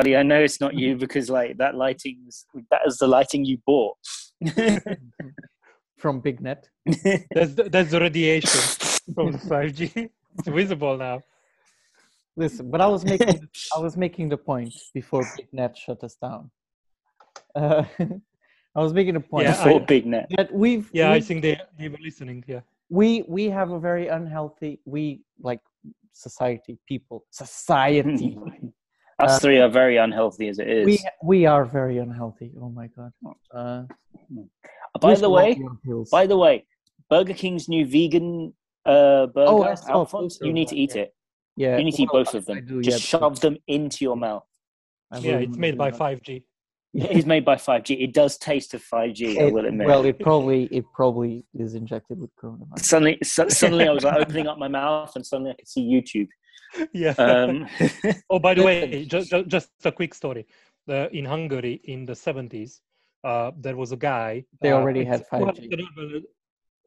Buddy, I know it's not you because like that lighting's that is the lighting you bought. from Big Net. That's the, that's the radiation from the 5G. It's visible now. Listen, but I was making I was making the point before Big Net shut us down. Uh, I was making a point Yeah, Before I- Big Net. that we've Yeah, I think they, they were listening. Yeah. we we have a very unhealthy we like society people society Us Uh, three are very unhealthy as it is. we we are very unhealthy. Oh my god. Uh, by the way, by the way, Burger King's new vegan uh, burger, Oh, I saw Alphonse, photos you need to eat yeah. it. yeah, You need to eat well, both of them. do, Just yeah, shove them into your mouth. Yeah, it's made by 5G. It is made by 5G. It does taste of 5G, I It- will admit. well, it probably it probably is injected with coronavirus. suddenly, su- suddenly I was like opening up my mouth and suddenly I could see YouTube. Yeah. Um, oh, by the way, just, just, just a quick story. Uh, in Hungary in the 70s, uh, there was a guy. They uh, already it's- had 5G. urban-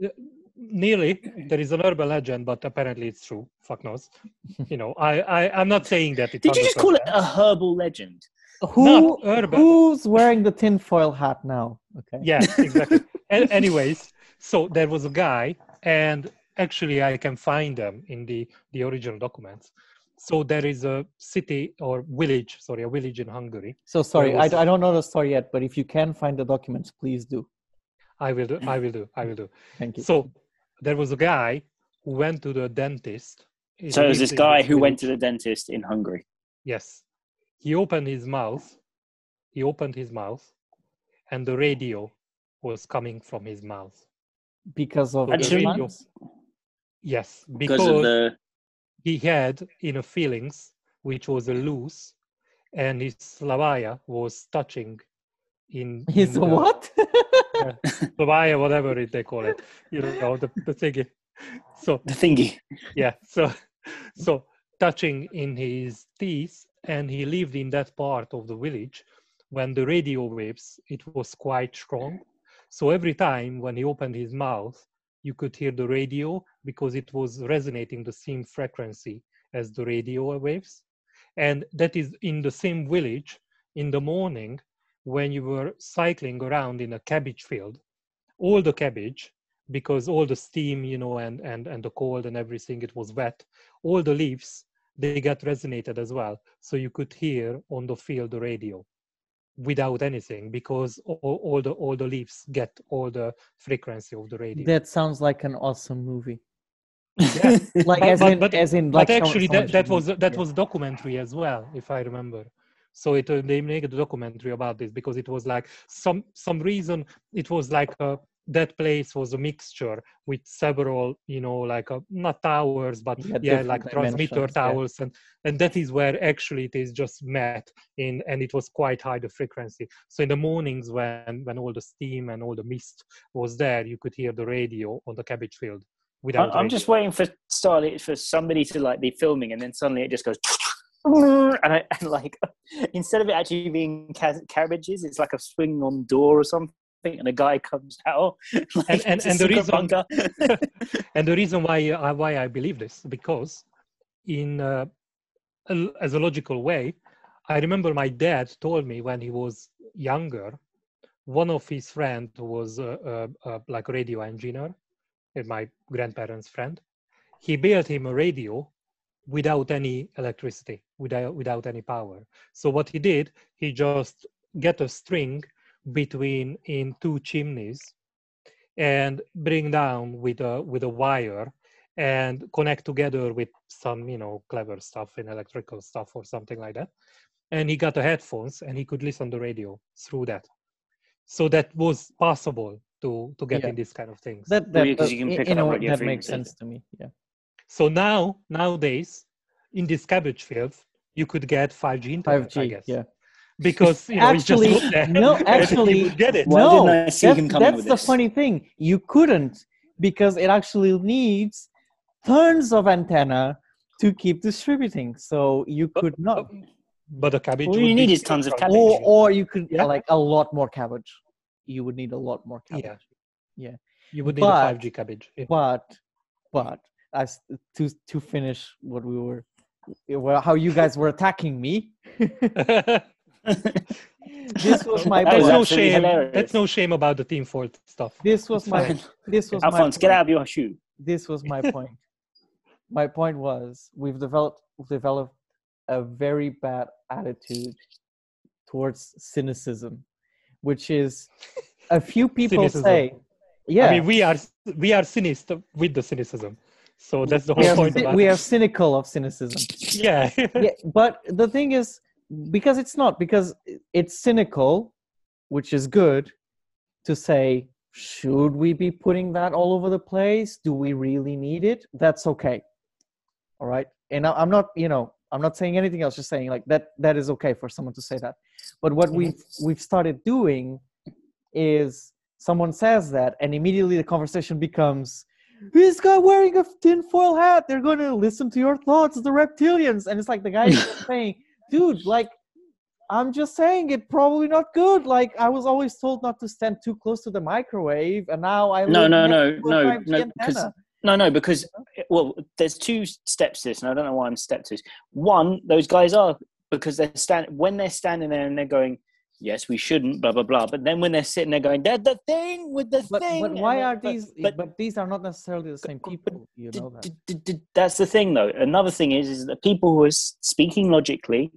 uh, nearly. There is an urban legend, but apparently it's true. Fuck knows. You know, I, I, I'm not saying that it's did you just call it a herbal legend? Who who's wearing the tinfoil hat now? Okay. yeah exactly and anyways so there was a guy and actually i can find them in the the original documents so there is a city or village sorry a village in hungary So sorry, I, was- I don't know the story yet, but if you can find the documents, please do. i will do i will do i will do Thank you. so there was a guy who went to the dentist So it was this guy who went to the dentist in Hungary. yes he opened his mouth he opened his mouth and the radio was coming from his mouth because of So the the radio plants? Yes Because, because of the. he had inner feelings, which was a loose, and his slavaya was touching in, his in a the- what? slavaya, whatever it, they call it, you know, the, the thingy. So The thingy. yeah, so so touching in his teeth, and he lived in that part of the village when the radio waves it was quite strong. So every time when he opened his mouth, you could hear the radio because it was resonating the same frequency as the radio waves. And that is in the same village in the morning when you were cycling around in a cabbage field, all the cabbage, because all the steam, you know, and, and, and the cold and everything, it was wet, all the leaves, they got resonated as well. So you could hear on the field the radio without anything because all, all the all the leaves get all the frequency of the radio. that sounds like an awesome movie. Yeah. Like But- as but- in but- as in like some- actually someone that, that was that yeah. was documentary as well if i remember so it uh, they made a documentary about this because it was like some some reason it was like uh, that place was a mixture with several you know like uh, not towers but Yeah, yeah, like transmitter dimensions, yeah. towers and and that is where actually it is just met in and it was quite high the frequency. So in the mornings when when all the steam and all the mist was there you could hear the radio on the cabbage field I'm, without I'm just waiting for Starlit for somebody to like be filming, and then suddenly it just goes, and, I, and like instead of it actually being ca- cabbages, it's like a swing on door or something, and a guy comes out. Like, And- and- and the reason- and the reason why I, why I believe this because in uh, a- as a logical way, I remember my dad told me when he was younger, one of his friend was uh, uh, uh, like a radio engineer, uh, my grandparents' friend, he built him a radio without any electricity, without without any power. So what he did, he just get a string between in two chimneys and bring down with a with a wire and connect together with some you know clever stuff in electrical stuff or something like that and he got the headphones and he could listen to the radio through that so that was possible to to get Yeah. in these kind of things that that yeah, 'cause you can i- pick in up a way, radio that makes sense to me. Yeah. so now nowadays in these cabbage fields you could get 5g internet i 5G. guess Yeah. Because you know it's Actually, just look there no, actually, you would get it Why no, didn't I see that's, him coming that's with the this? funny thing. You couldn't because it actually needs tons of antenna to keep distributing. So you But- could not, but the cabbage All would you need is tons of cabbage. or or you could Yeah. like a lot more cabbage. You would need a lot more cabbage. Yeah. you would need But- a 5g cabbage yeah. But but as to to finish what we were well, how you guys were attacking me. this was my There's no shame. hilarious. That's no shame about the team fault stuff. This was my Fine. this was my Alphonse, get point. out of your shoe. this was my point. my point was we've developed developed a very bad attitude towards cynicism, which is a few people Cynicism. say, yeah, I mean, we are we are cynical with the cynicism. So that's the whole are, point. cy- About we it. are cynical of cynicism. yeah. yeah, but the thing is, because it's not because it's cynical, which is good to say. Should we be putting that all over the place? Do we really need it? That's okay. All right. And I'm not, you know, I'm not saying anything else. Just saying like that. That is okay for someone to say that. But what we've we've started doing is someone says that, and immediately the conversation becomes, "This guy wearing a tinfoil hat. They're going to listen to your thoughts, the reptilians." And it's like the guy saying, "Dude, like." I'm just saying it probably not good. Like I was always told not to stand too close to the microwave, and now I No, no, no, no, no, because no, no, because well, there's two steps to this, and I don't know why I'm step to this. One, those guys are because they're stand when they're standing there and they're going, "Yes, we shouldn't," blah blah blah. But then when they're sitting there going, "That's the thing with the But, thing," but why are these? But, But, these are not necessarily the same people. You know that. d- d- d- that's the thing, though. Another thing is, is that people who are speaking logically,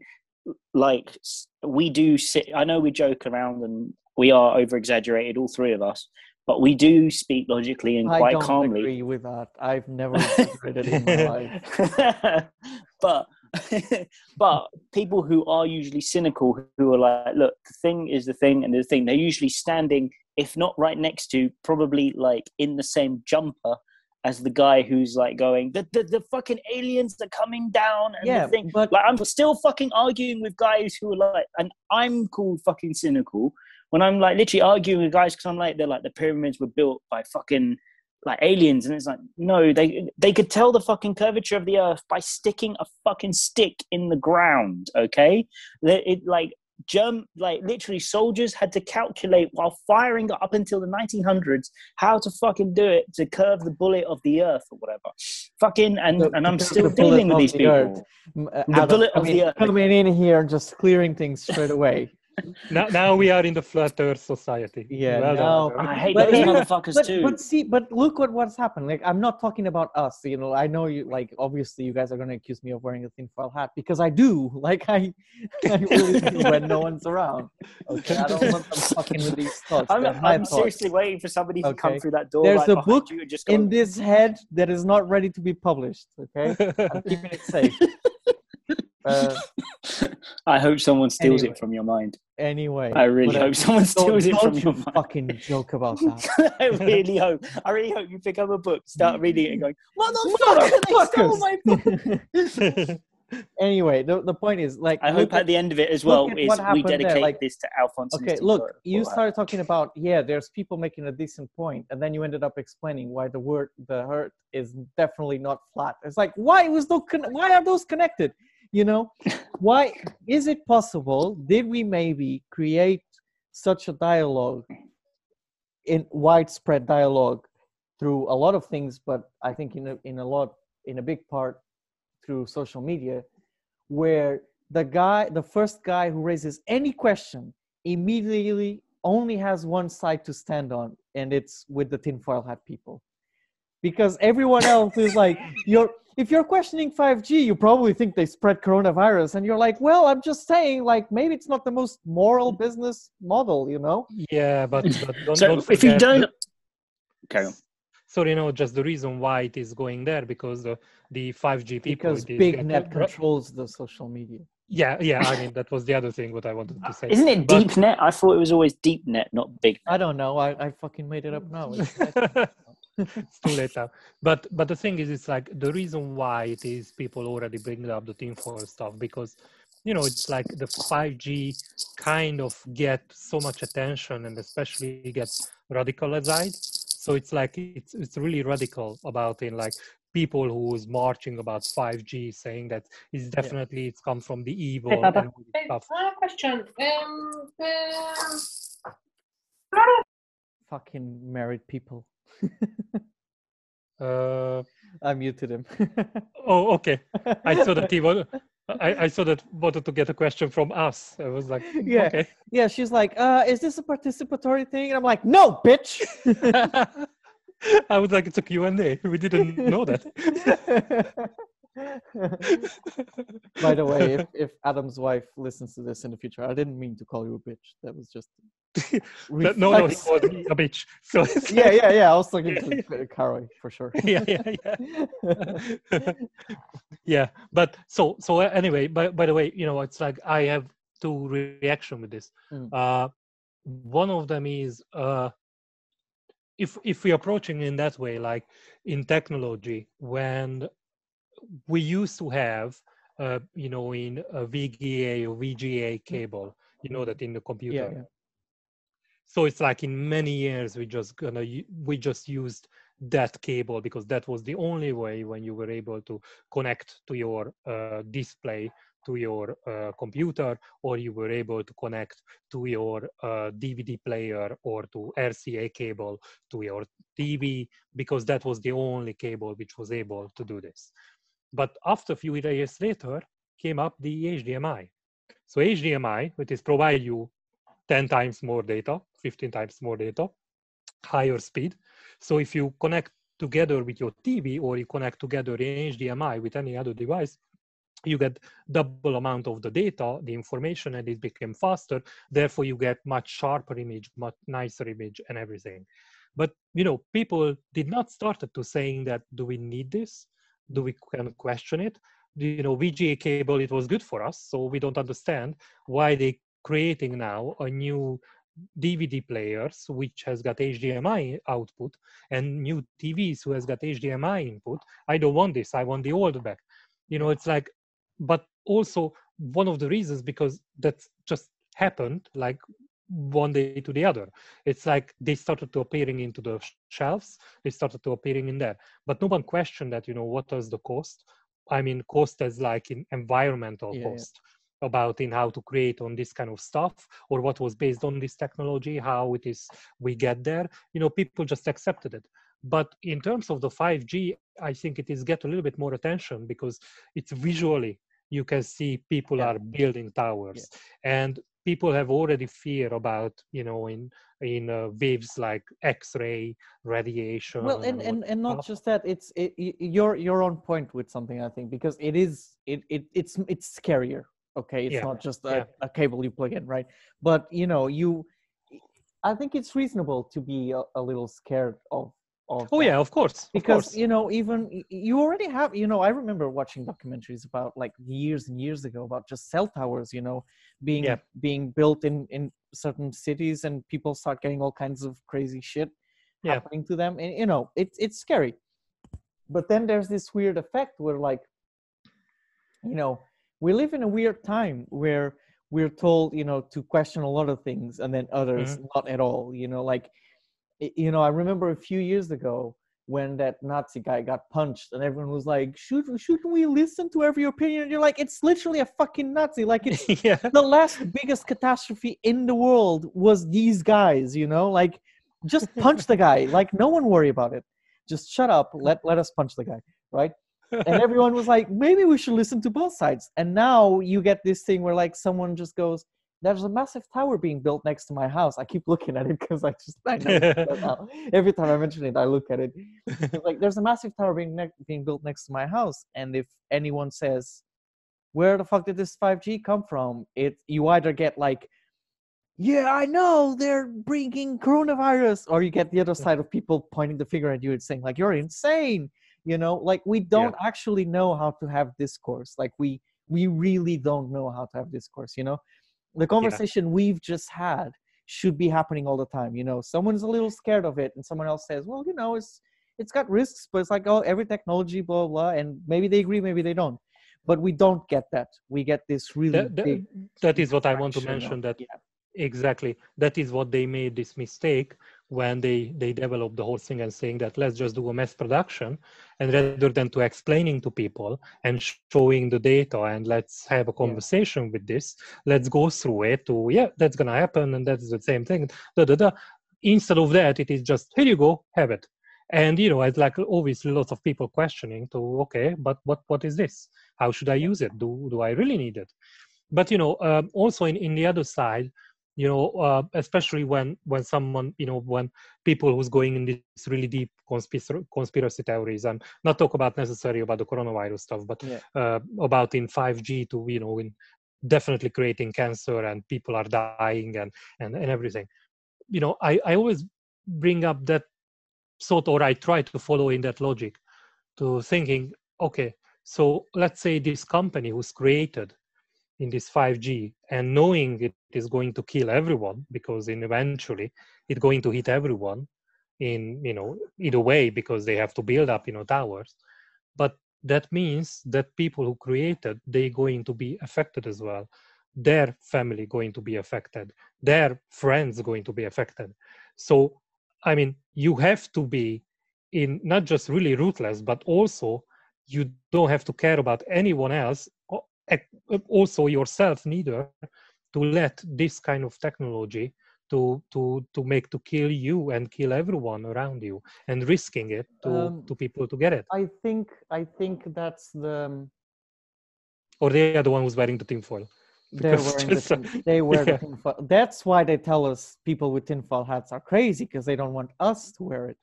like we do sit. I know we joke around and we are over exaggerated, all three of us, but we do speak logically and I quite don't calmly. agree with that. I've never exaggerated in my life. but but people who are usually cynical who are like look the thing is the thing and the thing they're usually standing if not right next to probably like in the same jumper as the guy who's like going the the, the fucking aliens are coming down and Yeah, the thing. but like i'm still fucking arguing with guys who are like and i'm called fucking cynical when i'm like literally arguing with guys because i'm like they're like the pyramids were built by fucking like aliens and it's like no they they could tell the fucking curvature of the earth by sticking a fucking stick in the ground okay That it like germ like literally soldiers had to calculate while firing up until the 1900s how to fucking do it to curve the bullet of the earth or whatever fucking and The- and i'm still dealing with these the people uh, The bullet of coming, the earth. coming in here and just clearing things straight away. Now, now we are in the flat Earth society. Yeah, Well done, i hate But those motherfuckers But, too but see, but look what what's happened. Like I'm not talking about us. You know, I know you. Like obviously, you guys are going to accuse me of wearing a tinfoil hat because I do. Like I, I really do when no one's around. Okay, I don't want them fucking with these thoughts. I'm, I'm thoughts. seriously waiting for somebody to come through that door. There's like, a book you just go, in this head that is not ready to be published. Okay, I'm keeping it safe. Uh, I hope someone steals Anyway. it from your mind. anyway, I really whatever. hope someone Don't, steals it don't from you your mind. fucking joke about that. I really hope. I really hope you pick up a book, start reading it, and going, "Motherfucker, they stole my book." anyway, the, the point is like I hope at the end of it as well is we there, dedicate like- this to Alphonse. okay look you started talking about yeah there's people making a decent point and then you ended up explaining why the word the earth is definitely not flat it's like why was no con- why are those connected you know why is it possible did we maybe create such a dialogue in widespread dialogue through a lot of things but i think in a, in a lot in a big part through social media where the guy the first guy who raises any question immediately only has one side to stand on and it's with the tinfoil hat people because everyone else is like you're if you're questioning 5g you probably think they spread coronavirus and you're like well i'm just saying like maybe it's not the most moral business model you know yeah, but, but don't, So don't if you don't, the- carry on. sorry, no, just the reason why it is going there because the, the 5G people. because it is big get- net controls the social media Yeah, yeah. I mean, that was the other thing what I wanted to say. Isn't it But- deep net? I thought it was always deep net, not big. i don't know i, I fucking made it up now It's- it's too late now. But but the thing is, it's like the reason why it is people already bringing up the tinfoil stuff because you know it's like the 5G kind of get so much attention and especially get radicalized. So it's like it's it's really radical about in like people who's marching about 5G saying that it's definitely it's come from the evil Papa. and all this Hey, stuff. I question. Um, um, fucking married people Uh, I muted him. Oh, okay. I saw that he was. I, I saw that wanted to get a question from us. I was like, Yeah. okay. yeah, she's like, uh, is this a participatory thing? And I'm like, no, bitch. I was like, it's a Q&A. We didn't know that. By the way, if, if Adam's wife listens to this in the future, I didn't mean to call you a bitch. That was just But no, no, he me a bitch. So yeah, like- yeah, yeah. I was talking to Karoy for sure. yeah, yeah, yeah. yeah, but so so uh, anyway, by by the way, you know, it's like I have two reaction with this. Mm. Uh, one of them is uh, if if we're approaching in that way, like in technology, when we used to have, uh, you know, in a VGA or VGA cable, you know, that in the computer. yeah, yeah. So it's like in many years we just gonna we just used that cable because that was the only way when you were able to connect to your uh, display to your uh, computer or you were able to connect to your uh, DVD player or to RCA cable to your TV because that was the only cable which was able to do this. But after a few years later came up the HDMI. So HDMI, which is provide you 10 times more data, 15 times more data, higher speed. So if you connect together with your TV or you connect together in HDMI with any other device, you get double amount of the data, the information, and it became faster. Therefore, you get much sharper image, much nicer image, and everything. But you know, people did not started to saying that do we need this? Do we can question it? You know, VGA cable it was good for us, so we don't understand why they creating now a new DVD players which has got HDMI output and new TVs who has got HDMI input. I don't want this. I want the old back. You know, it's like, but also one of the reasons because that just happened like one day to the other. It's like they started to appearing into the shelves. They started to appearing in there, but no one questioned that. You know, what was the cost? I mean, cost as like in environmental Yeah, yeah. cost about in how to create on this kind of stuff or what was based on this technology how it is we get there you know people just accepted it but in terms of the 5g i think it is get a little bit more attention because it's visually you can see people Yeah. are building towers and people have already fear about you know in in uh, waves like x-ray radiation well and, what- and and not just that it's it, you're you're on point with something i think because it is it, it it's it's scarier okay? It's Yeah, not just a, yeah. a cable you plug in right? But you know you i think it's reasonable to be a, a little scared of of oh that yeah of course of because course. you know even you already have you know i remember watching documentaries about like years and years ago about just cell towers you know being Yeah. being built in in certain cities and people start getting all kinds of crazy shit Yeah. happening to them and you know it's it's scary but then there's this weird effect where like you know we live in a weird time where we're told you know to question a lot of things and then others mm-hmm. not at all you know like you know i remember a few years ago when that nazi guy got punched and everyone was like should shouldn't we listen to every opinion? And you're like it's literally a fucking nazi. Like it's yeah. the last biggest catastrophe in the world was these guys you know? Like just punch the guy. Like no one worry about it. Just shut up. Let let us punch the guy. Right? And everyone was like maybe we should listen to both sides. And now you get this thing where like someone just goes there's a massive tower being built next to my house. I keep looking at it because i just I know now. every time i mention it i look at it. It's like there's a massive tower being ne- being built next to my house and if anyone says where the fuck did this 5g come from? it you either get like yeah i know they're bringing coronavirus or you get the other side of people pointing the finger at you and saying like you're insane you know? Like we don't actually know how to have discourse. Like we we really don't know how to have discourse you know the conversation we've just had should be happening all the time you know? Someone's a little scared of it and someone else says well you know it's it's got risks but it's like oh every technology blah blah and maybe they agree maybe they don't. But we don't get that. We get this really That- that- big that is what i want to mention that yeah. exactly. That is what they made this mistake when they they developed the whole thing and saying that let's just do a mass production and rather than to explaining to people and showing the data and let's have a conversation with this let's go through it to yeah that's gonna happen and that's the same thing da, da, da. instead of that it is just here you go have it. And you know it's like always lots of people questioning to okay but what what is this? How should i use it? Do do i really need it? But you know um, also in, in the other side you know uh, especially when when someone you know when people who's going in this really deep conspiracy, conspiracy theories and not talk about necessarily about the coronavirus stuff but Yeah. uh, about in 5g to you know in definitely creating cancer and people are dying and and, and everything you know i i always bring up that thought or i try to follow in that logic to thinking okay so let's say this company who's created in this 5G and knowing it is going to kill everyone because in eventually it's going to hit everyone in you know either way because they have to build up you know towers. But that means that people who created they're going to be affected as well. Their family going to be affected. Their friends going to be affected. So i mean you have to be in not just really ruthless but also you don't have to care about anyone else also yourself neither to let this kind of technology to to to make to kill you and kill everyone around you and risking it to Um, to people to get it I think I think that's the or they are the one who's wearing the tinfoil they're Because wearing the just, uh, tin, they wear yeah. the tinfoil. That's why they tell us people with tinfoil hats are crazy because they don't want us to wear it.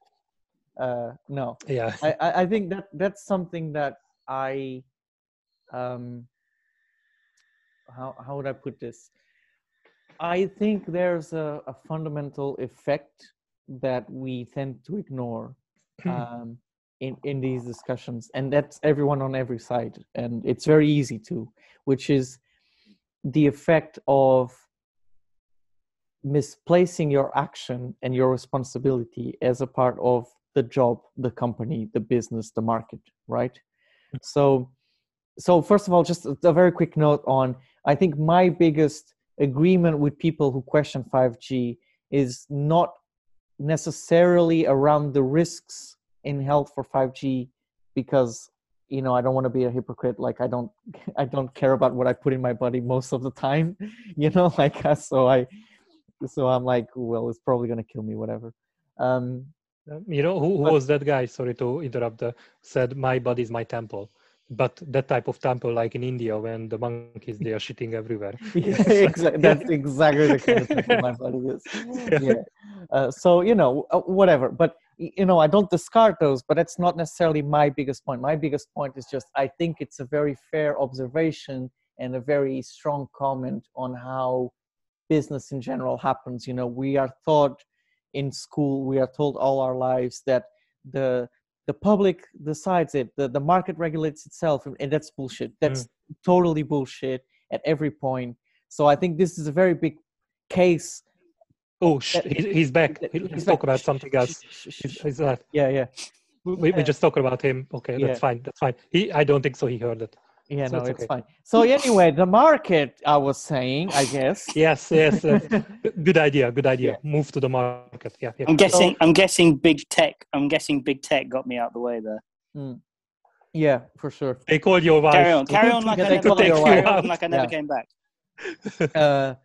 Uh, no, yeah I, I I think that that's something that I um how how would I put this? I think there's a, a fundamental effect that we tend to ignore um, in in these discussions, and that's everyone on every side, and it's very easy to, which is the effect of misplacing your action and your responsibility as a part of the job the company the business the market right? So so first of all just a very quick note on i think my biggest agreement with people who question 5g is not necessarily around the risks in health for 5g because you know i don't want to be a hypocrite like i don't i don't care about what i put in my body most of the time you know like uh, so i so i'm like well it's probably going to kill me whatever. Um you know who, who But- was that guy? Sorry to interrupt uh, said my body is my temple but that type of temple like in india when the monkeys they are shitting everywhere. Yeah, It's like- exa- that's exactly the kind of my body is Yeah. yeah. Uh, so you know uh, whatever. But you know i don't discard those but that's not necessarily my biggest point. My biggest point is just i think it's a very fair observation and a very strong comment on how business in general happens. You know we are taught in school we are told all our lives that the the public decides it the, the market regulates itself and, and that's bullshit. That's totally bullshit at every point. So i think this is a very big case oh sh- that- he, he's back. that- he's let's talk about something else. Shh, Is, shh. Uh, yeah yeah. We, we Yeah. just talk about him. Okay Yeah. that's fine that's fine. He i don't think so he heard it yeah So no it's it's fine so anyway the market i was saying i guess yes yes uh, good idea good idea move to the market yeah, yeah. I'm guessing. I'm guessing big tech. I'm guessing big tech got me out the way there. yeah for sure they called your wife Carry on. Carry on like I never, call your carry wife. on like I never Yeah. came back. uh,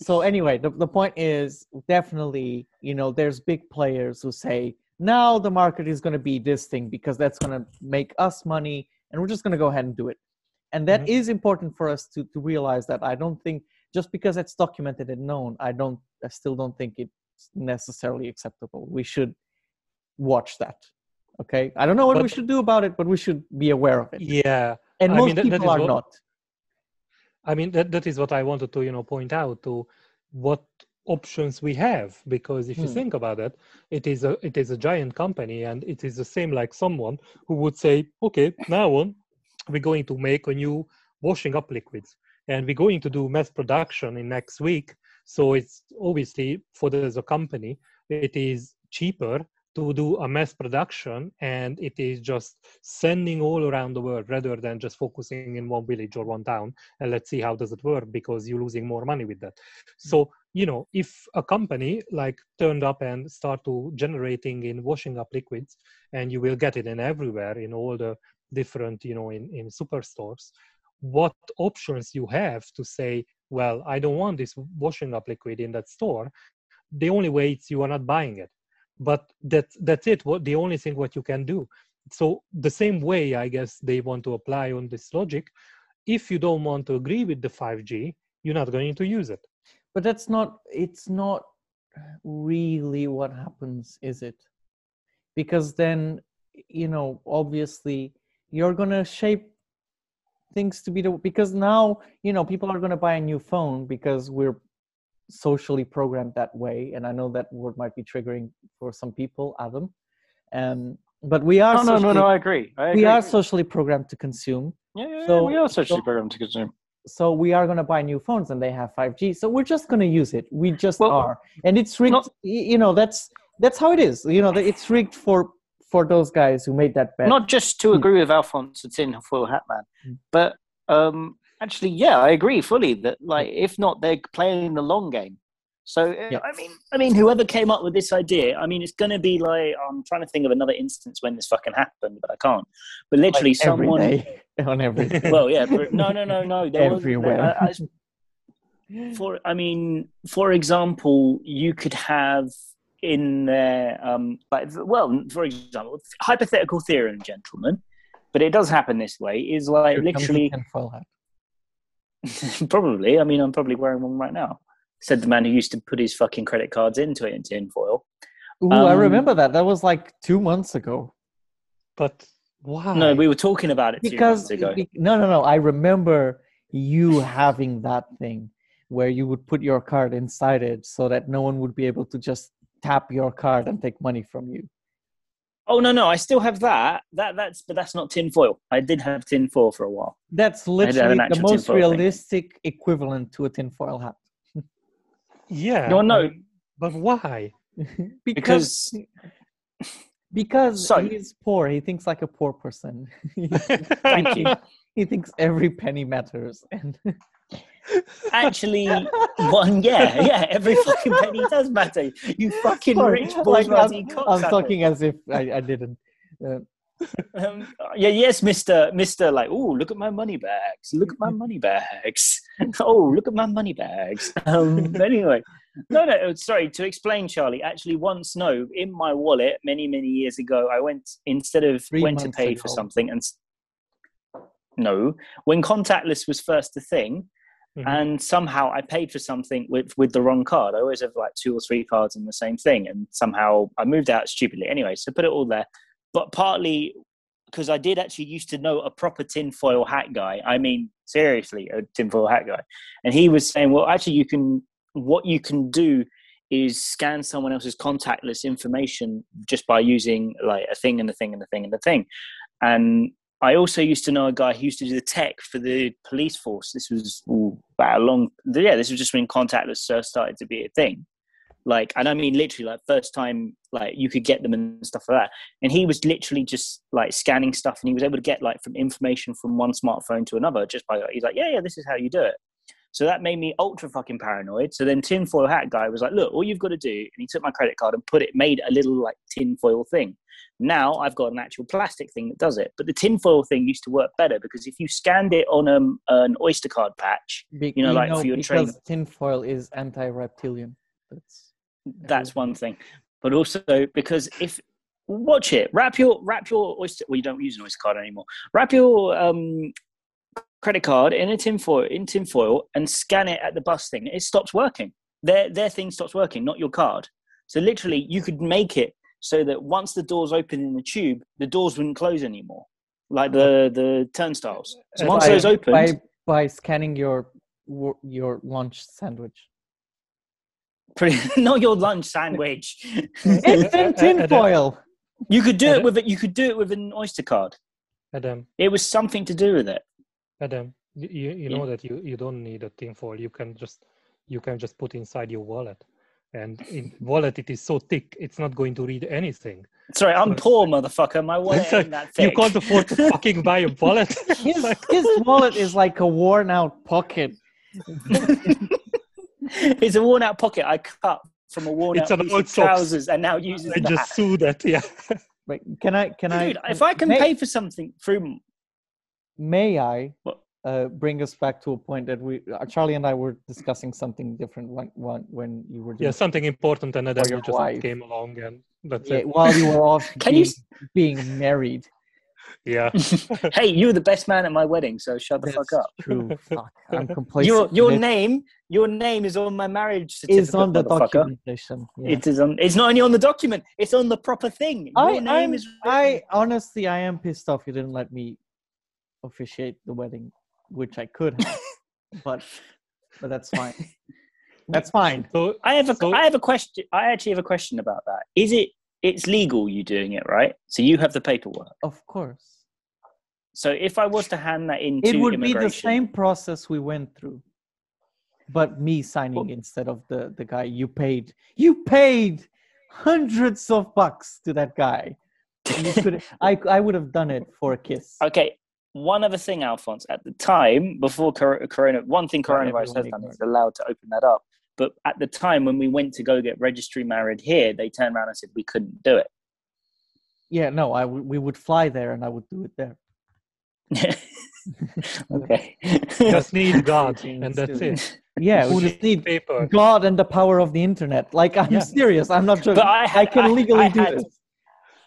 so anyway the, the point is definitely you know there's big players who say now the market is going to be this thing because that's going to make us money and we're just going to go ahead and do it and that is Mhm. important for us to, to realize that i don't think just because it's documented and known i don't i still don't think it's necessarily acceptable. We should watch that okay? I don't know what we should do about it but we should be aware of it. Yeah. And I most mean, that- that people is are what- not. I mean that that is what I wanted to you know point out to what options we have because if you Hmm. think about it, it is a it is a giant company and it is the same like someone who would say, okay, now on we're going to make a new washing up liquids. And we're going to do mass production in next week. So it's obviously for the, a company, it is cheaper to do a mass production and it is just sending all around the world rather than just focusing in one village or one town. And let's see how does it work because you're losing more money with that. Mm. So you know if a company like turned up and start to generating in washing up liquids and you will get it in everywhere in all the different you know in, in superstores what options you have to say well i don't want this washing up liquid in that store the only way it's you are not buying it but that that's it. What the only thing what you can do. So the same way, I guess they want to apply on this logic. If you don't want to agree with the 5G, you're not going to use it. But that's not. It's not really what happens, is it? Because then, you know, obviously, you're gonna shape things to be the because now you know people are gonna buy a new phone because we're socially programmed that way and i know that word might be triggering for some people adam um but we are No, no, no, socially- no. I agree. I agree. we are socially programmed to consume Yeah, yeah, so- we are socially so- programmed to consume. so we are going to buy new phones and they have 5g so we're just going to use it we just Well, are and it's rigged not- you know that's that's how it is you know it's rigged for for those guys who made that bet Not just to Hmm. agree with Alphonse the tinfoil hat man, Hmm. but um, actually, yeah, I agree fully that like if not, they're playing the long game. So uh, Yeah. I mean, I mean, whoever came up with this idea, I mean, it's going to be like I'm trying to think of another instance when this fucking happened, but I can't. But literally, Like someone. day, on every day. Well, yeah, no, no, no, no. There was- Everywhere. I- I- for I mean, for example, you could have in there, um, like, well, for example, hypothetical theorem, gentlemen, but it does happen this way. Is like Here literally, probably. I mean, I'm probably wearing one right now. Said the man who used to put his fucking credit cards into it in tinfoil. Ooh, I Um, remember that. That was like two months ago. But why? No, we were talking about it two Because months ago. be- no, no, no. I remember you having that thing where you would put your card inside it so that no one would be able to just tap your card and take money from you. Oh no, no, I still have that. That that's but that's not tinfoil. I did have tinfoil for a while. That's literally the most tinfoil thing. realistic equivalent to a tinfoil hat. yeah. No, no. But why? Because because So- he's poor. He thinks like a poor person. thank you. he thinks every penny matters. And Actually, one, yeah, yeah, every fucking penny does matter. You fucking Sorry, rich like, bourgeoisie I'm, cocksucker. I'm talking as if I, I didn't. Uh, Um, yeah, yes, Mister, Mister. Like, oh, look at my money bags. Look at my money bags. oh, look at my money bags. Um, anyway, no, no. Sorry to explain, Charlie. Actually, once, no, in my wallet, many, many years ago, I went instead of Three went to pay for something, and no, when contactless was first a thing, Mhm. and somehow I paid for something with with the wrong card. I always have like two or three cards in the same thing, and somehow I moved out stupidly. Anyway, so put it all there, but partly because I did actually used to know a proper tinfoil hat guy. I mean, seriously, a tinfoil hat guy, and he was saying, well, actually, you can what you can do is scan someone else's contactless information just by using like a thing and a thing and a thing and a thing, and I also used to know a guy who used to do the tech for the police force. This was ooh, about a long, yeah, this was just when contactless started to be a thing. Like, and I mean, literally, like first time, like you could get them and stuff like that. And he was literally just like scanning stuff, and he was able to get like from information from one smartphone to another just by he's like, yeah, yeah, this is how you do it. So that made me ultra fucking paranoid. So then tinfoil hat guy was like, look, all you've got to do, and he took my credit card and put it, made a little like tinfoil thing. Now I've got an actual plastic thing that does it. But the tinfoil thing used to work better because if you scanned it on um, an Oyster card patch, be- You know, like for your because train- tinfoil is anti-reptilian. That's that's one thing. But also because if watch it, wrap your wrap your Oyster. Well, you don't use an Oyster card anymore. Wrap your um, credit card in a tinfoil in tinfoil and scan it at the bus thing. It stops working. Their their thing stops working, not your card. So literally, you could make it so that once the doors open in the tube, the doors wouldn't close anymore, like the the turnstiles. So Uh, once by, those opened, by by scanning your your lunch sandwich. pretty, not your lunch sandwich. It's in tinfoil. you could do it- with it. You could do it with an Oyster card. Adam, It was something to do with it. Adam, you, you you Yeah. know mm. that you, you don't need a tinfoil. You can just you can just put inside your wallet, and in wallet it is so thick it's not going to read anything. Sorry, I'm Sorry. poor, motherfucker. My wallet So ain't that You can't afford to fucking buy a wallet. His, his wallet is like a worn out pocket. it's a worn out pocket I cut from a worn It's out an piece old of socks. trousers and now uses I that. just sue that. Yeah. Wait, can I can Dude, I if I can may, pay for something through may I uh, bring us back to a point that we uh, Charlie and I were discussing something different when when, when you were doing Yeah, something important, and then your you just wife. came along, and that's Yeah, it. while you were off Can you being, s- being married. Yeah. hey, you were the best man at my wedding, so shut the fuck up. True. Fuck. I'm complacent. Your your name your name is on my marriage certificate. is on the motherfucker. documentation. Yeah. It is on. It's not only on the document. It's on the proper thing. Your I, name I'm, is. I honestly, I am pissed off you didn't let me officiate the wedding, which I could have, but but that's fine. That's fine. So I have a. So- I have a question. I actually have a question about that. Is it? It's legal. You doing it right? So you have the paperwork. Of course, So if I was to hand that in, it would be the same process we went through, but me signing instead of the the guy you paid. You paid hundreds of bucks to that guy. You could, I, I would have done it for a kiss. Okay. One other thing, Alphonse. At the time, before Corona, one thing Right, coronavirus has everyone done is allowed to open that up. But at the time when we went to go get registry married here, they turned around and said we couldn't do it. Yeah, no, I w- we would fly there and I would do it there. okay. just need God, and that's it. Yeah, we just need paper? God and the power of the internet. Like I'm Yeah. serious. I'm not joking. But I, I can I- legally I do had- this.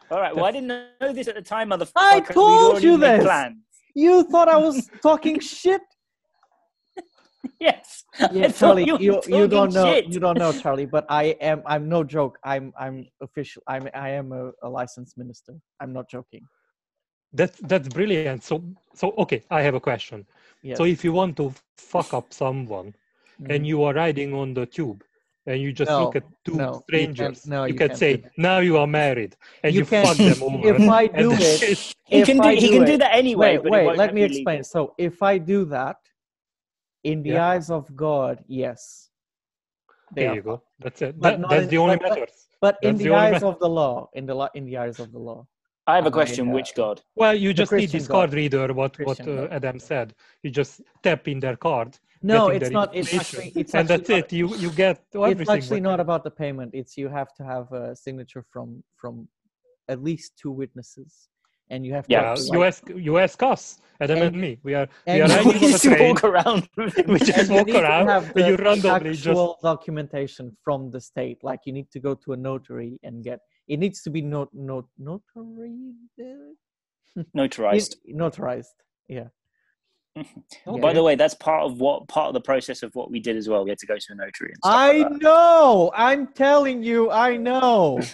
All right. Well, I didn't know this at the time, motherfucker. I We'd told you made this. Plans. You thought I was talking shit? Yes. Yeah, Charlie, you, you you don't know shit. you don't know, Charlie. But I am I'm no joke. I'm I'm official. I'm I am a, a licensed minister. I'm not joking. That's that's brilliant. So so okay, I have a question. Yes. So if you want to fuck up someone Mhm. and you are riding on the tube and you just No, look at two no, you strangers, no, you, you can say now you are married and You you, can't- fuck them over. if I do then it, He can do. He do can do that anyway. wait, but wait. Let me explain. legal. So if I do that, in the Yeah. eyes of God, yes. There are you go. That's it. But That, that's in- the only but- but- matters. But in the the eyes ma- of the law, in the law, in the eyes of the law. I have a question. uh, Which God? Well, you just need Christian this God. card reader. What what uh, Adam said. You just tap in their card. No, it's not. It's actually. It's and actually that's not, it. You you get everything. It's actually not about the payment. It's you have to have a signature from from at least two witnesses, and you have to. Yeah, Yeah, have to, you ask you ask us, Adam and, And- me. We are and we are you riding on we a just train. walk around. We just and you walk need to around have the you randomly just actual documentation from the state. Like you need to go to a notary and get. It needs to be not not notary. Notarized. Notarized. Yeah. Mm-hmm. Okay. By the way, that's part of what part of the process of what we did as well. We had to go to a notary. I like know. I'm telling you. I know.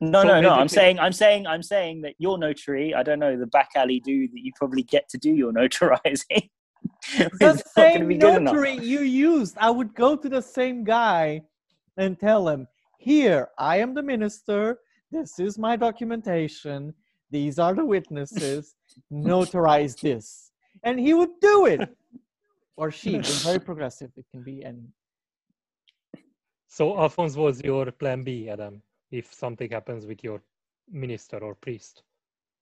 No, no, no. I'm saying, I'm saying, I'm saying that your notary. I don't know the back alley dude that you probably get to do your notarizing. the is not gonna same be enough. notary you used. I would go to the same guy and tell him, "Here, I am the minister. This is my documentation. These are the witnesses. Notarize this," and he would do it. Or she. It's very progressive. It can be any. So Alphonse was your plan B, Adam, if something happens with your minister or priest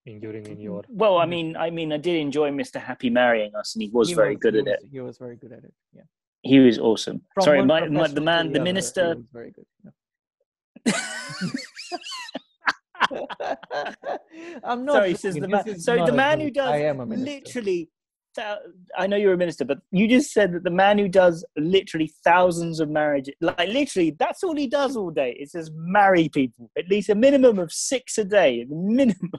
in your Well, I mean, I mean, I did enjoy Mr. Happy marrying us, and he was He very good he at it. He was very good at it. Yeah. He was awesome. From Sorry, my, my, the man, the other, minister. Was very good. yeah. I'm not. Sorry, says the man. So the man who does I am a minister. literally. I know you're a minister, but you just said that the man who does literally thousands of marriages, like literally, that's all he does all day. It says marry people, at least a minimum of six a day, minimum.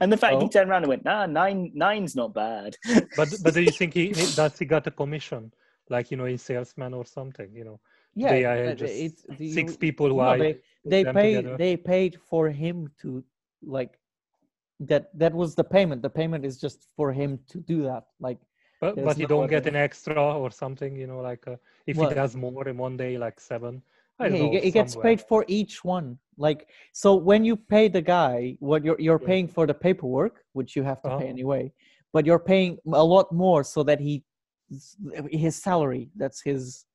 And the fact he Oh. turned around and went, "Nah, nine, nine's not bad." but but do you think he, he does he got a commission like you know in salesman or something you know Yeah, they are just it's the, six people who no, are they they paid together. they paid for him to like that that was the payment. The payment is just for him to do that. Like but there's but you no don't get an extra or something you know like uh, if Well- he does more in one day like seven I yeah, know ge- gets somewhere. paid for each one. Like so, when you pay the guy, what you're you're Yeah. paying for the paperwork, which you have to pay Oh. anyway, but you're paying a lot more so that he his salary that's his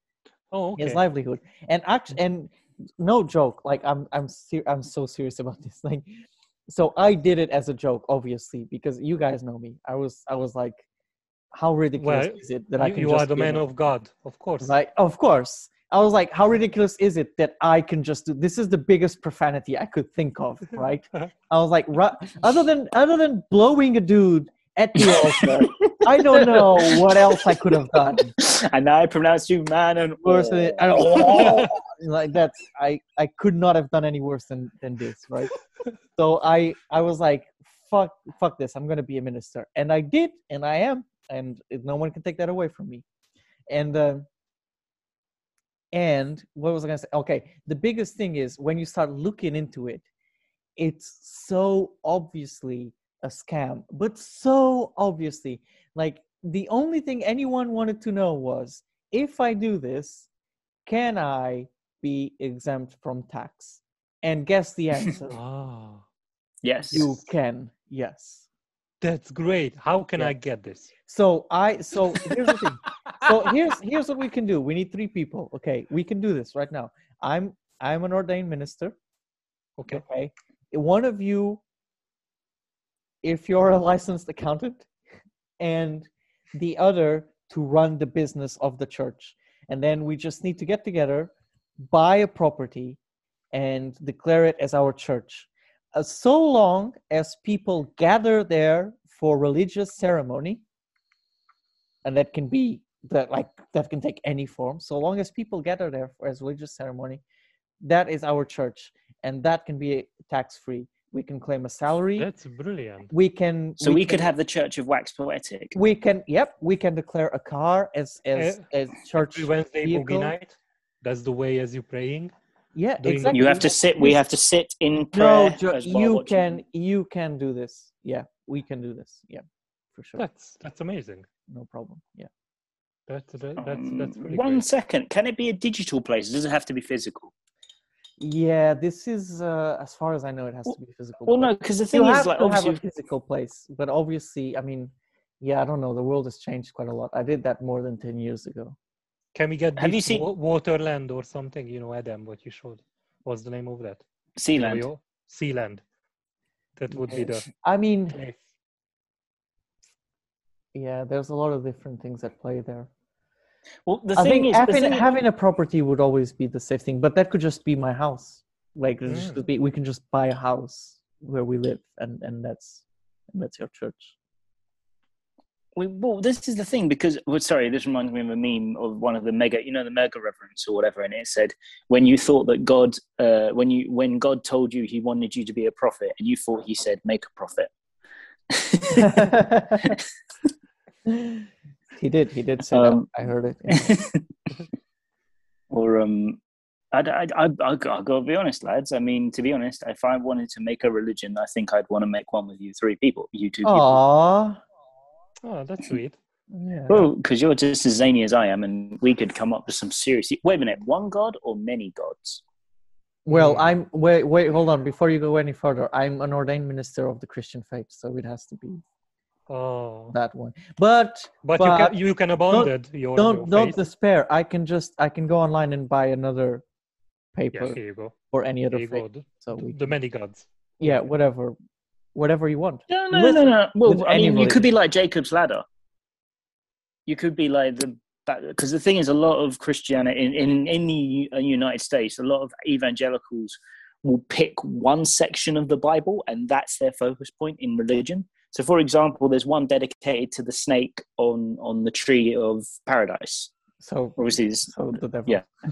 oh okay. his livelihood and actually and no joke like i'm i'm ser- i'm so serious about this thing so i did it as a joke obviously because you guys know me i was i was like how ridiculous Well, is it that i you, can you are the man a- of god of course like of course I was like, how ridiculous is it that I can just do this? Is the biggest profanity I could think of, right? I was like, other than other than blowing a dude at the altar, I don't know what else I could have done. and I pronounce you man and Worse than it, like that's I I could not have done any worse than than this, right? So I I was like, fuck fuck this, I'm gonna be a minister, and I did, and I am, and no one can take that away from me. And uh, and what was I gonna say? Okay, the biggest thing is when you start looking into it, it's so obviously a scam, but so obviously, like the only thing anyone wanted to know was if I do this, can I be exempt from tax? And guess the answer. Ah, yes. you can, yes. that's great. How can Yeah. I get this? So I so here's the thing. So here's here's what we can do. We need three people. Okay, we can do this right now. I'm I'm an ordained minister. Okay. Okay. One of you, if you're a licensed accountant, and the other to run the business of the church. And then we just need to get together, buy a property, and declare it as our church. Uh, so long as people gather there for religious ceremony, and that can be that like that can take any form. So long as people gather there for as religious ceremony, that is our church, and that can be tax free. We can claim a salary. That's brilliant. we can. so we, could can- have the Church of Wax Poetic. we can yep we can declare a car as as Uh, as church Every Wednesday boogie vehicle. night. That's the way as you're praying. yeah doing- exactly You have to sit. We have to sit in no prayer. Jo- well you watching- can you can do this yeah we can do this yeah for sure That's that's amazing. no problem yeah That's that, that's Um, that's really one great. second. Can it be a digital place? Does it have to be physical? yeah this is uh as far as i know it has to be physical Well, no, because the you thing have is, like, to have a obviously, physical place but obviously i mean yeah i don't know the world has changed quite a lot i did that more than 10 years ago Can we get Have you this seen- Waterland or something? You know, Adam, what you showed. What's the name of that? Sealand. Yo-yo? Sealand. That would be the i mean place. yeah there's a lot of different things at play there Well, the I thing think is, having, thing is- having a property would always be the safe thing, but that could just be my house. Like Mm. be, we can just buy a house where we live, and and that's and that's your church. we, well, this is the thing because well, sorry, this reminds me of a meme of one of the mega, you know, the mega reverence or whatever, and it said when you thought that God, uh, when you when God told you He wanted you to be a prophet, and you thought He said make a prophet. he did. He did say Um, that. I heard it. yeah. or um, I, I, I, I, I gotta be honest, lads. I mean, to be honest, if I wanted to make a religion, I think I'd want to make one with you three people, you two people. Aw. Oh, that's sweet. Yeah. Well, because you're just as zany as I am, and we could come up with some serious. Wait a minute, one god or many gods? Well. I'm wait wait hold on before you go any further. I'm an ordained minister of the Christian faith, so it has to be Oh, that one. But but, you can you can abandon your, don't your don't despair. I can just I can go online and buy another Yeah, paper here you go. or any other Here you go. So we the many gods. yeah whatever whatever you want No, no, With- no, no. Well, I mean, you could be like Jacob's ladder. You could be like the because the thing is, a lot of Christianity in, in in the uh, United States, a lot of evangelicals will pick one section of the Bible, and that's their focus point in religion. So, for example, there's one dedicated to the snake on on the tree of paradise. so Obviously, it's so the devil Yeah.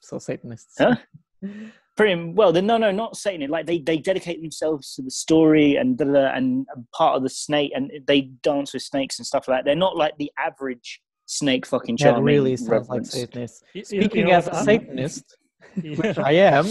so satanists Huh? pretty well. Then no, no, not Satan. Like they they dedicate themselves to the story and da, da, da, and part of the snake, and they dance with snakes and stuff like that. They're not like the average snake fucking that charming. really sounds like reverence. satanists Y- you- you speaking know as what, a I'm- satanist Yeah. which i am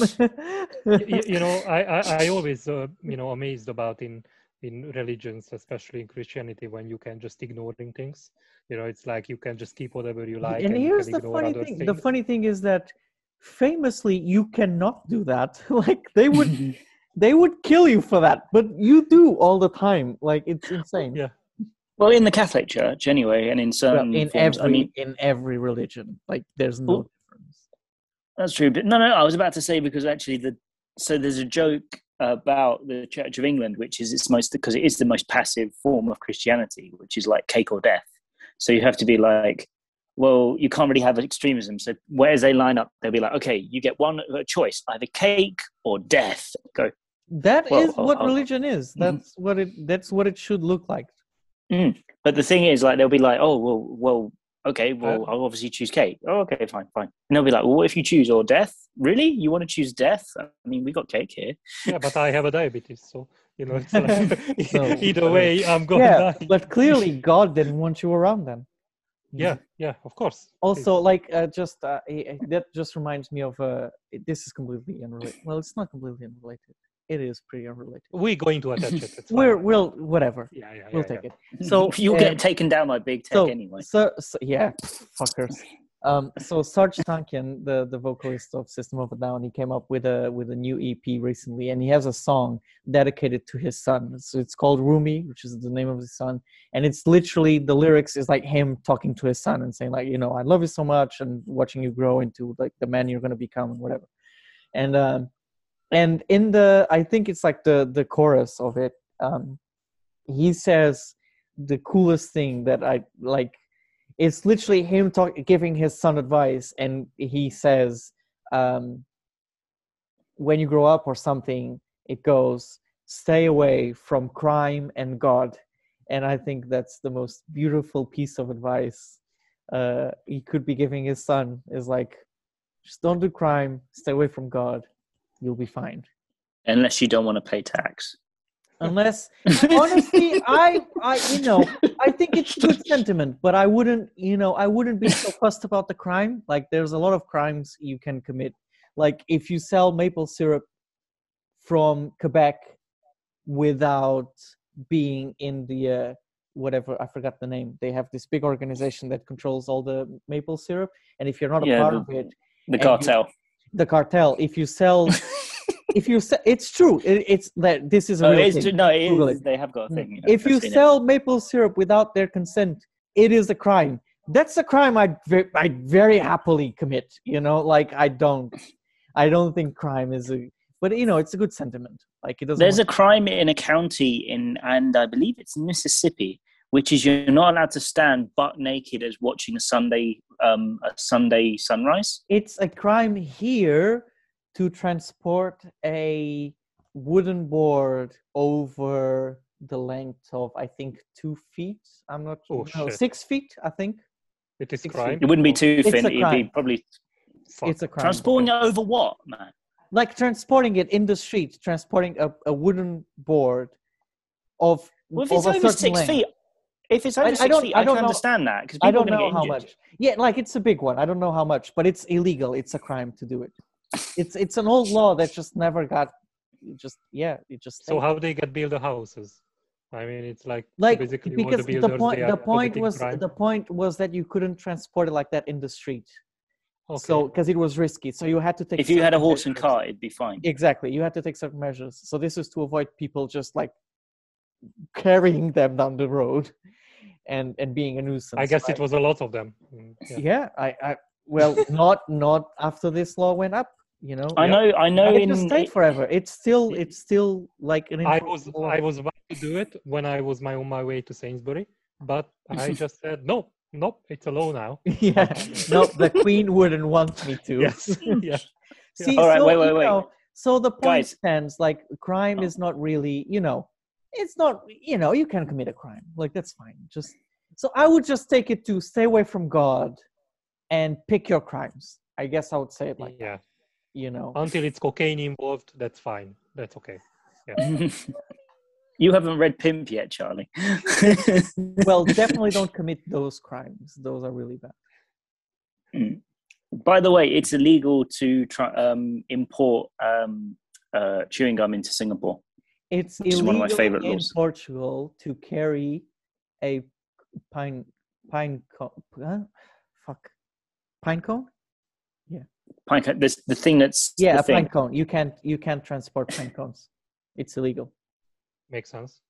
you, you know i i, I always uh, you know amazed about in in religions especially in christianity when you can just ignoring things you know it's like you can just keep whatever you like and and, here's the ignore funny other thing things. the funny thing is that famously you cannot do that like they would they would kill you for that but you do all the time like it's insane Yeah. Well, in the Catholic Church, anyway, and in Well, in forms. every I mean, in every religion like there's no Well, difference That's true, but no, no. I was about to say because actually the so there's a joke about the Church of England, which is its most because it is the most passive form of Christianity, which is like cake or death. So you have to be like, well, you can't really have extremism. So whereas they line up, they'll be like, okay, you get one a choice, either cake or death. Go. That is Well, what oh. religion is. Mhm. That's what it. That's what it should look like. But the thing is, like, they'll be like, oh, well, well, okay, well, Uh, I'll obviously choose cake. Oh, okay, fine, fine. And they'll be like, well, what if you choose or death? Really? You want to choose death? I mean, we got cake here. Yeah, but I have a diabetes, so you know, it's like, So, either way, I'm going yeah, to die. but clearly God didn't want you around then. Yeah, yeah, of course. Also, like, uh, just uh, that just reminds me of. Uh, this is completely unrelated. Well, it's not completely unrelated. It is pretty unrelated. we're going to attach it. We're we'll whatever. yeah, yeah, We'll yeah, take it. So you'll get taken down by big tech so, anyway. So, so yeah, fuckers. Um, so Serj Tankian, the the vocalist of System of a Down, he came up with a with a new EP recently, and he has a song dedicated to his son. So it's called Rumi, which is the name of his son, and it's literally the lyrics is like him talking to his son and saying like, you know, I love you so much, and watching you grow into like the man you're gonna become and whatever. And um, and in the I think it's like the the chorus of it, um, he says the coolest thing that I like it's literally him talk, giving his son advice and he says um, when you grow up or something it goes stay away from crime and god. And i think that's the most beautiful piece of advice uh, he could be giving his son is like just don't do crime stay away from god you'll be fine. Unless you don't want to pay tax. unless honestly i i you know i think it's good sentiment but i wouldn't you know i wouldn't be so fussed about the crime. Like there's a lot of crimes you can commit. Like if you sell maple syrup from quebec without being in the uh, whatever i forgot the name. They have this big organization that controls all the maple syrup and if you're not a Yeah, part the- of it The And you- cartel. the cartel. If you sell if you sell it's true it, it's that this is a Oh, real thing. true. No, it is. They have got a Mm. thing. yeah, if you seen it. sell maple syrup without their consent it is a crime that's a crime i'd, ve- I'd very happily commit you know like i don't i don't think crime is a but you know it's a good sentiment like it doesn't There's a crime in a county in, and I believe it's Mississippi, which is you're not allowed to stand butt naked as watching a Sunday, um, a Sunday sunrise. it's a crime here to transport a wooden board over the length of i think two feet i'm not Oh, no, shit. six feet i think It is Six crime. It wouldn't be too It's thin. It'd be probably fuck. it's a crime transporting it over what, man? like transporting it in the street, transporting a, a wooden board of, Well, if of it's a over certain six length. feet, if it's over I- I six don't- feet, I I, don't can know- understand that because I don't know going how much. Yeah, like it's a big one. I don't know how much, but it's illegal. It's a crime to do it. It's it's an old law that just never got, just yeah, it just. So stayed. how they get build the houses? I mean, it's like like basically because the the, point the point was crime. the point was that you couldn't transport it like that in the street. Okay. So because it was risky, so you had to take. If you had a certain horse and measures. cart, it'd be fine. Exactly. You had to take certain measures. So this is to avoid people just like carrying them down the road and and being a nuisance. I guess right? it was a lot of them. Mm, yeah. Yeah, I, I well not not after this law went up, you know. I know. I know. It In just stayed forever. It's still it's still like an I was enforceable- I was about to do it when I was my on my way to Sainsbury, but I just said no, nope, it's a law now. yeah. No, the queen wouldn't want me to. Yes, yeah. See, All right, so, wait, wait, wait. know, so the point Guys. stands like crime Oh. is not really, you know, it's not, you know, you can commit a crime. Like that's fine. Just so I would just take it to stay away from God and pick your crimes. I guess I would say it like, that, yeah. you know. Until it's cocaine involved, that's fine. That's okay. you haven't read Pimp yet, Charlie. well, definitely don't commit those crimes. Those are really bad. By the way, it's illegal to try um, import um, uh, chewing gum into Singapore. It's illegal one of my favorite in laws. Portugal to carry a pine pine cone. Huh? Fuck, pine cone. Yeah. Pine co- this the thing that's Yeah, the a pine cone. You can't you can't transport pine cones. It's illegal. Makes sense.